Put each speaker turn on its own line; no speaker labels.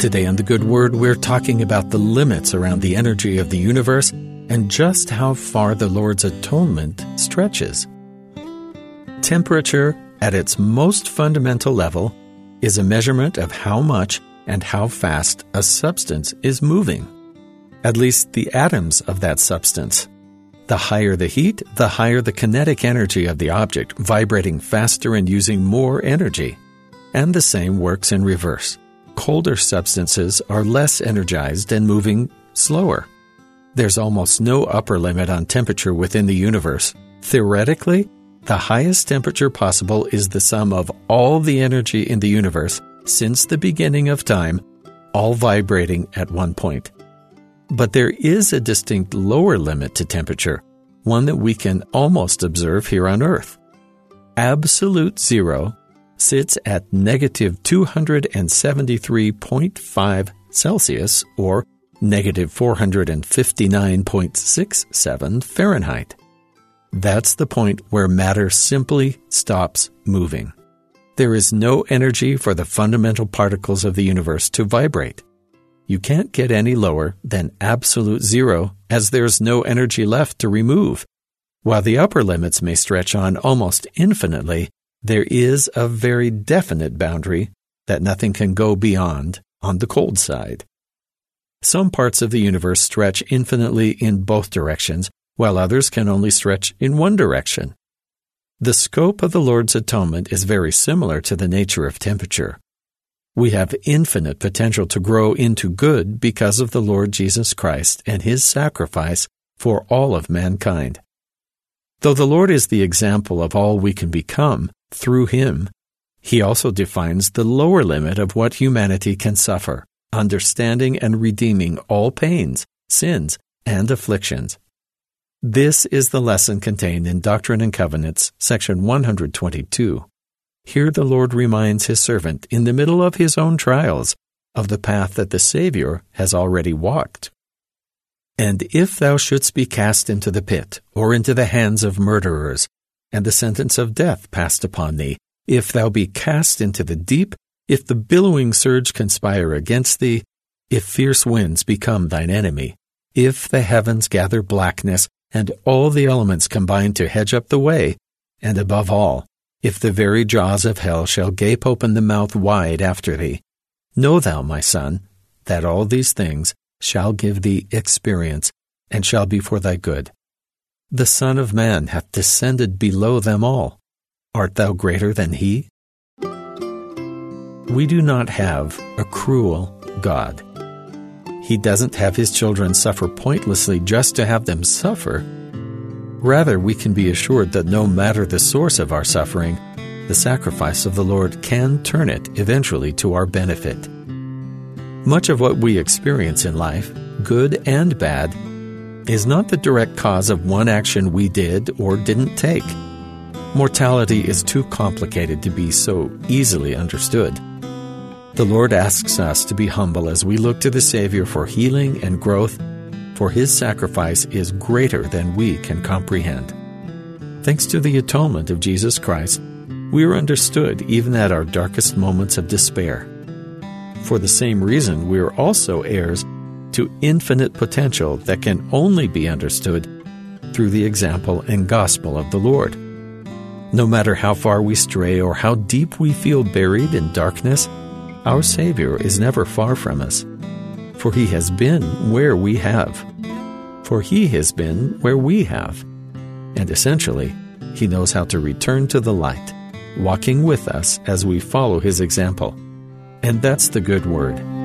Today on The Good Word, we're talking about the limits around the energy of the universe and just how far the Lord's atonement stretches. Temperature, at its most fundamental level, is a measurement of how much and how fast a substance is moving. At least the atoms of that substance. The higher the heat, the higher the kinetic energy of the object, vibrating faster and using more energy. And the same works in reverse colder substances are less energized and moving slower. There's almost no upper limit on temperature within the universe. Theoretically, the highest temperature possible is the sum of all the energy in the universe since the beginning of time, all vibrating at one point. But there is a distinct lower limit to temperature, one that we can almost observe here on Earth. Absolute zero sits at negative 273.5 Celsius or negative 459.67 Fahrenheit. That's the point where matter simply stops moving. There is no energy for the fundamental particles of the universe to vibrate. You can't get any lower than absolute zero as there's no energy left to remove. While the upper limits may stretch on almost infinitely, there is a very definite boundary that nothing can go beyond on the cold side. Some parts of the universe stretch infinitely in both directions, while others can only stretch in one direction. The scope of the Lord's atonement is very similar to the nature of temperature. We have infinite potential to grow into good because of the Lord Jesus Christ and his sacrifice for all of mankind. Though the Lord is the example of all we can become, through him, he also defines the lower limit of what humanity can suffer, understanding and redeeming all pains, sins, and afflictions. This is the lesson contained in Doctrine and Covenants, section 122. Here the Lord reminds his servant, in the middle of his own trials, of the path that the Savior has already walked. And if thou shouldst be cast into the pit, or into the hands of murderers, and the sentence of death passed upon thee. If thou be cast into the deep, if the billowing surge conspire against thee, if fierce winds become thine enemy, if the heavens gather blackness, and all the elements combine to hedge up the way, and above all, if the very jaws of hell shall gape open the mouth wide after thee, know thou, my son, that all these things shall give thee experience, and shall be for thy good. The Son of Man hath descended below them all. Art thou greater than he? We do not have a cruel God. He doesn't have his children suffer pointlessly just to have them suffer. Rather, we can be assured that no matter the source of our suffering, the sacrifice of the Lord can turn it eventually to our benefit. Much of what we experience in life, good and bad, is not the direct cause of one action we did or didn't take. Mortality is too complicated to be so easily understood. The Lord asks us to be humble as we look to the Savior for healing and growth, for His sacrifice is greater than we can comprehend. Thanks to the atonement of Jesus Christ, we are understood even at our darkest moments of despair. For the same reason, we are also heirs to infinite potential that can only be understood through the example and gospel of the Lord. No matter how far we stray or how deep we feel buried in darkness, our Savior is never far from us, for He has been where we have. For He has been where we have. And essentially, He knows how to return to the light, walking with us as we follow His example. And that's the good word.